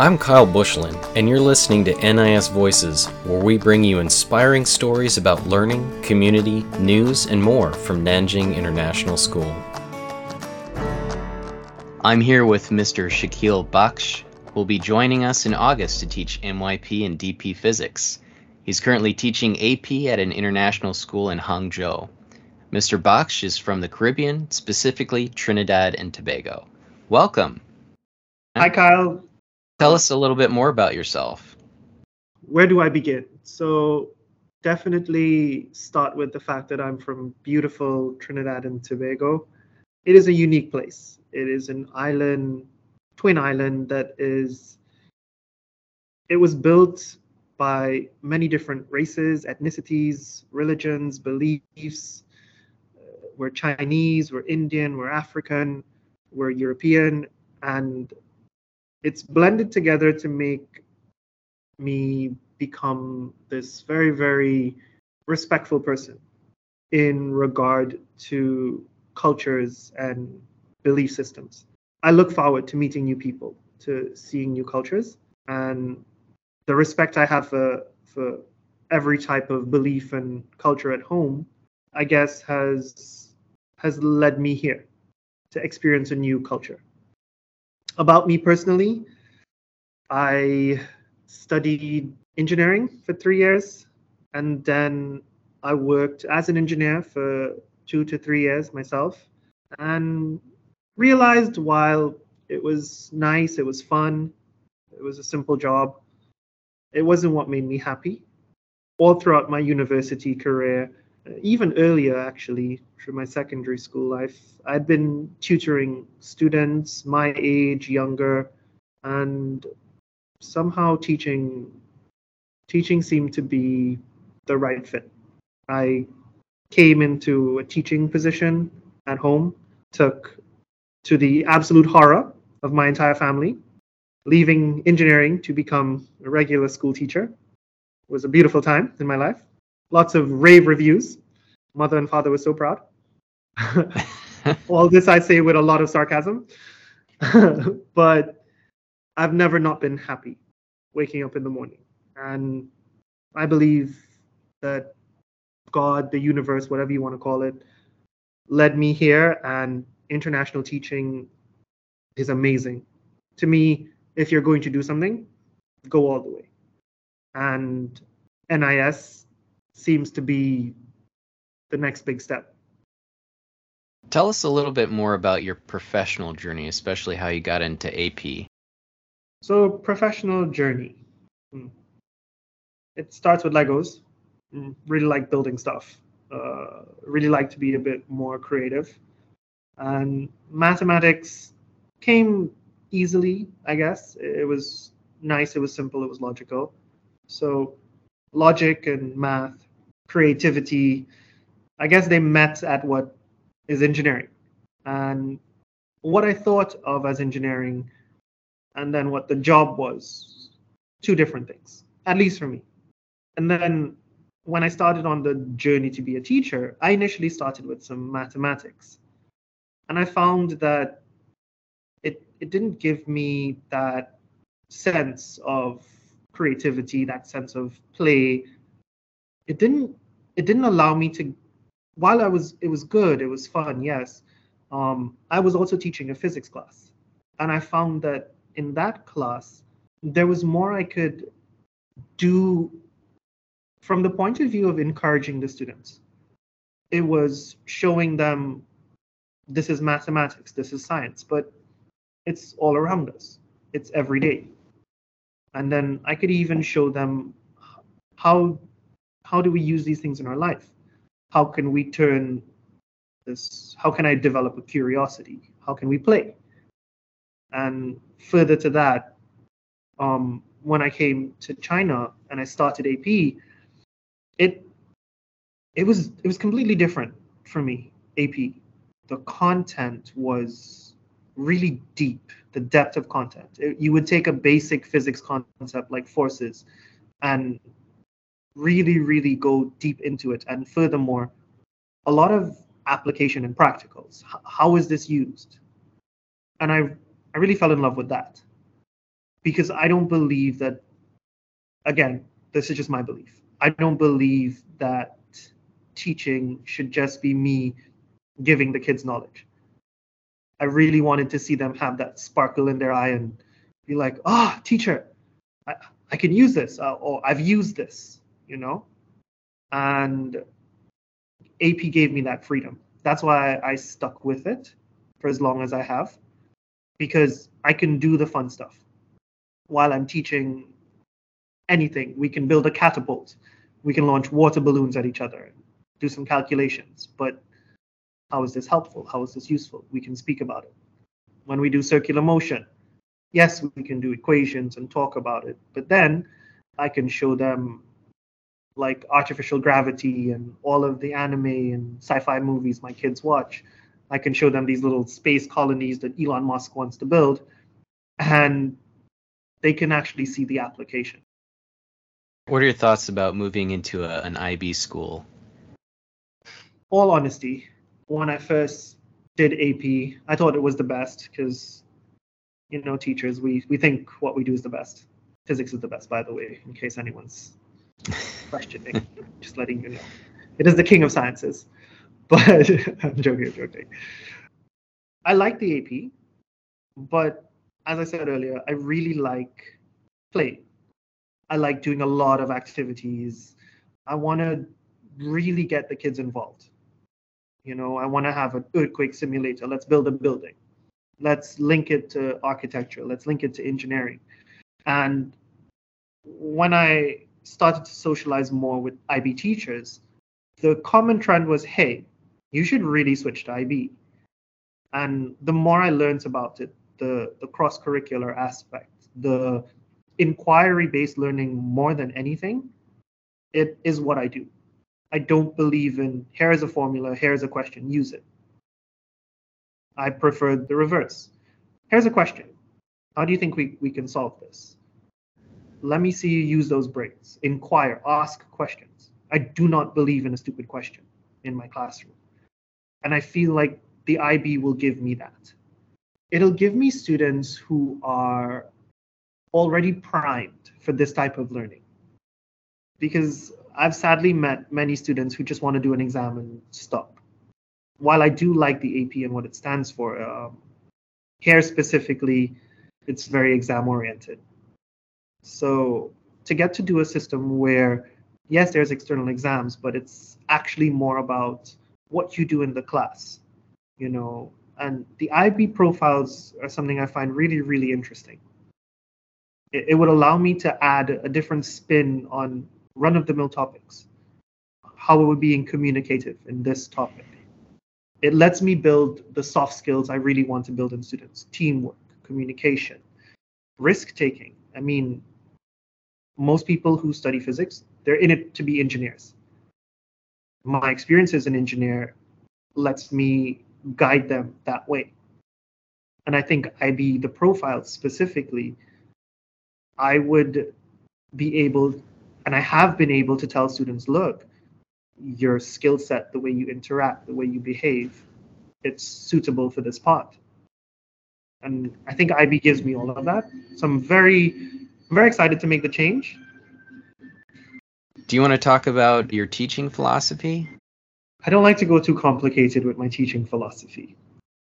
I'm Kyle Bushlin, and you're listening to NIS Voices, where we bring you inspiring stories about learning, community, news, and more from Nanjing International School. I'm here with Mr. Shaqeel Baksh, who will be joining us in August to teach MYP and DP physics. He's currently teaching AP at an international school in Hangzhou. Mr. Baksh is from the Caribbean, specifically Trinidad and Tobago. Welcome. Hi, Kyle. Tell us a little bit more about yourself. Where do I begin? So, definitely start with the fact that I'm from beautiful Trinidad and Tobago. It is a unique place. It is an island, twin island that is, it was built by many different races, ethnicities, religions, beliefs. Uh, we're Chinese, we're Indian, we're African, we're European, and it's blended together to make me become this very, very respectful person in regard to cultures and belief systems. I look forward to meeting new people, to seeing new cultures, and the respect I have for for every type of belief and culture at home, I guess has has led me here to experience a new culture about me personally, I studied engineering for three years, and then I worked as an engineer for two to three years myself, and realized while it was nice, it was fun, it was a simple job, it wasn't what made me happy. All throughout my university career, even earlier actually through my secondary school life i'd been tutoring students my age younger and somehow teaching teaching seemed to be the right fit. I came into a teaching position at home took to the absolute horror of my entire family leaving engineering to become a regular school teacher. It was a beautiful time in my life lots of rave reviews. Mother and father were so proud. All this I say with a lot of sarcasm. but I've never not been happy waking up in the morning. And I believe that God, the universe, whatever you want to call it, led me here and international teaching is amazing. To me, if you're going to do something, go all the way. And NIS seems to be the next big step. Tell us a little bit more about your professional journey, especially how you got into AP. So, professional journey. Hmm. It starts with Legos. Hmm, really like building stuff. Uh, really like to be a bit more creative. And mathematics came easily, I guess. It was nice, it was simple, it was logical. So, logic and math, creativity, I guess they met at what is engineering. And what I thought of as engineering and then what the job was, two different things, at least for me. And then when I started on the journey to be a teacher, I initially started with some mathematics. And I found that it, it didn't give me that sense of creativity, that sense of play. It didn't it didn't allow me to while I was it was good, it was fun, yes. Um, I was also teaching a physics class. And I found that in that class, there was more I could do from the point of view of encouraging the students. It was showing them this is mathematics, this is science, but it's all around us. It's every day and then i could even show them how how do we use these things in our life? How can we turn this how can i develop a curiosity? How can we play? And further to that um, when i came to china and i started ap it it was it was completely different for me. Ap the content was really deep the depth of content. You would take a basic physics concept like forces and really, really go deep into it. And furthermore, a lot of application and practicals. How is this used? And I, I really fell in love with that. because I don't believe that, again, this is just my belief. I don't believe that teaching should just be me giving the kids knowledge. I really wanted to see them have that sparkle in their eye and be like, ah, oh, teacher, I, I can use this, uh, or I've used this, you know? And AP gave me that freedom. That's why I stuck with it for as long as I have, because I can do the fun stuff while I'm teaching anything. We can build a catapult, we can launch water balloons at each other, do some calculations. But how is this helpful? How is this useful? We can speak about it. When we do circular motion, yes, we can do equations and talk about it, but then I can show them like artificial gravity and all of the anime and sci-fi movies my kids watch. I can show them these little space colonies that Elon Musk wants to build, and they can actually see the application. What are your thoughts about moving into a, an IB school? All honesty, when I first did AP, I thought it was the best because, you know, teachers, we, we think what we do is the best. Physics is the best, by the way, in case anyone's questioning. Just letting you know. It is the king of sciences. But I'm joking, I'm joking. I like the AP, but as I said earlier, I really like play. I like doing a lot of activities. I want to really get the kids involved. You know, I want to have an earthquake simulator. Let's build a building. Let's link it to architecture. Let's link it to engineering. And when I started to socialize more with IB teachers, the common trend was, hey, you should really switch to IB. And the more I learned about it, the, the cross curricular aspect, the inquiry based learning more than anything, it is what I do. I don't believe in here is a formula, here's a question, use it. I prefer the reverse. Here's a question. How do you think we, we can solve this? Let me see you use those brains. Inquire, ask questions. I do not believe in a stupid question in my classroom. And I feel like the IB will give me that. It'll give me students who are already primed for this type of learning. Because I've sadly met many students who just want to do an exam and stop. While I do like the AP and what it stands for, um, here specifically, it's very exam oriented. So to get to do a system where, yes, there's external exams, but it's actually more about what you do in the class, you know, and the IB profiles are something I find really, really interesting. It, it would allow me to add a different spin on run of the mill topics, how are we being communicative in this topic. It lets me build the soft skills I really want to build in students teamwork, communication, risk taking. I mean, most people who study physics, they're in it to be engineers. My experience as an engineer lets me guide them that way. And I think IB, the profile specifically, I would be able, and I have been able to tell students, look, your skill set, the way you interact, the way you behave, it's suitable for this part. And I think IB gives me all of that. So I'm very I'm very excited to make the change. Do you want to talk about your teaching philosophy? I don't like to go too complicated with my teaching philosophy.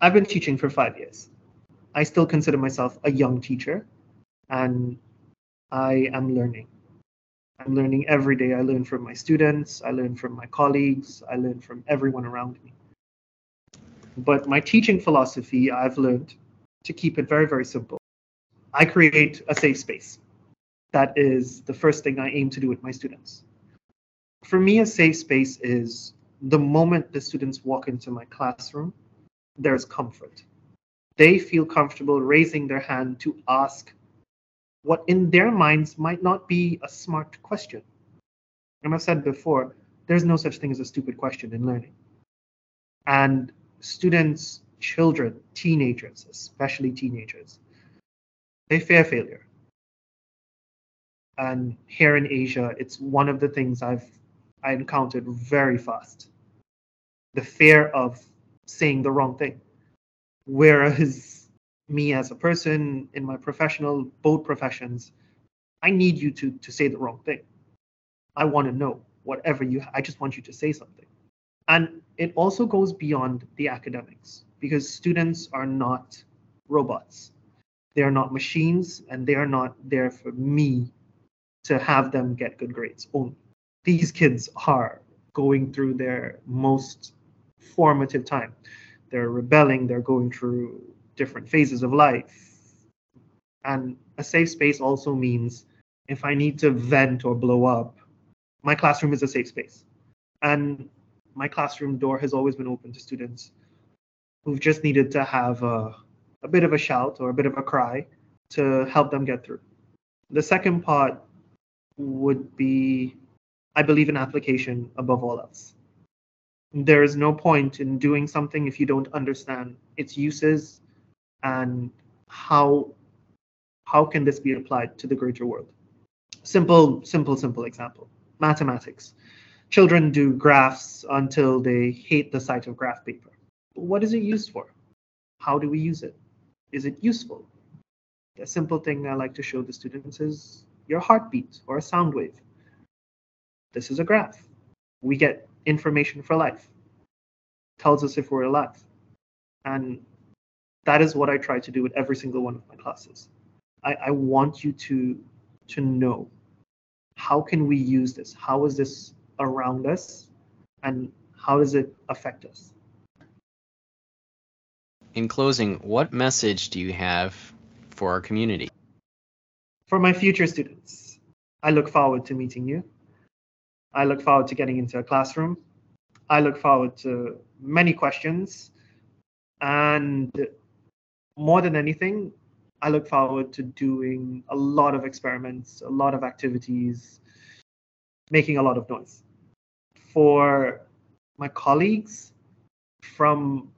I've been teaching for five years. I still consider myself a young teacher, and I am learning. I'm learning every day. I learn from my students, I learn from my colleagues, I learn from everyone around me. But my teaching philosophy, I've learned to keep it very, very simple. I create a safe space that is the first thing I aim to do with my students. For me, a safe space is the moment the students walk into my classroom, there's comfort. They feel comfortable raising their hand to ask what in their minds might not be a smart question. And I've said before, there's no such thing as a stupid question in learning. And students, children, teenagers, especially teenagers, they fear failure and here in Asia, it's one of the things I've I encountered very fast. The fear of saying the wrong thing. Whereas me as a person in my professional both professions i need you to to say the wrong thing. I want to know whatever you i just want you to say something. And it also goes beyond the academics because students are not robots. They are not machines and they are not there for me to have them get good grades only. These kids are going through their most formative time. They're rebelling they're going through different phases of life. And a safe space also means if I need to vent or blow up, my classroom is a safe space. And my classroom door has always been open to students who've just needed to have a, a bit of a shout or a bit of a cry to help them get through. The second part would be I believe in application above all else. There is no point in doing something if you don't understand its uses and how how can this be applied to the greater world? Simple simple simple example. Mathematics. Children do graphs until they hate the sight of graph paper. What is it used for? How do we use it? Is it useful? The simple thing i like to show the students is your heartbeat or a sound wave. This is a graph. We get information for life. Tells us if we're alive. And that is what I try to do with every single one of my classes. I, I want you to to know how can we use this? How is this around us? And how does it affect us? In closing, what message do you have for our community? For my future students, I look forward to meeting you. I look forward to getting into a classroom. I look forward to many questions and more than anything, I look forward to doing a lot of experiments, a lot of activities, making a lot of noise. For my colleagues, from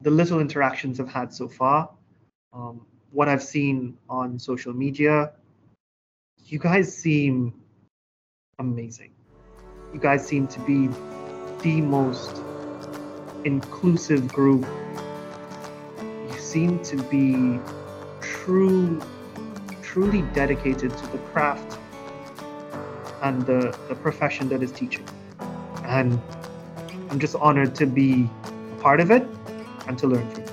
the little interactions I've had so far, um, what I've seen on social media, you guys seem amazing. You guys seem to be the most inclusive group seem to be true, truly dedicated to the craft and the, the profession that is teaching. And I'm just honored to be a part of it and to learn from it.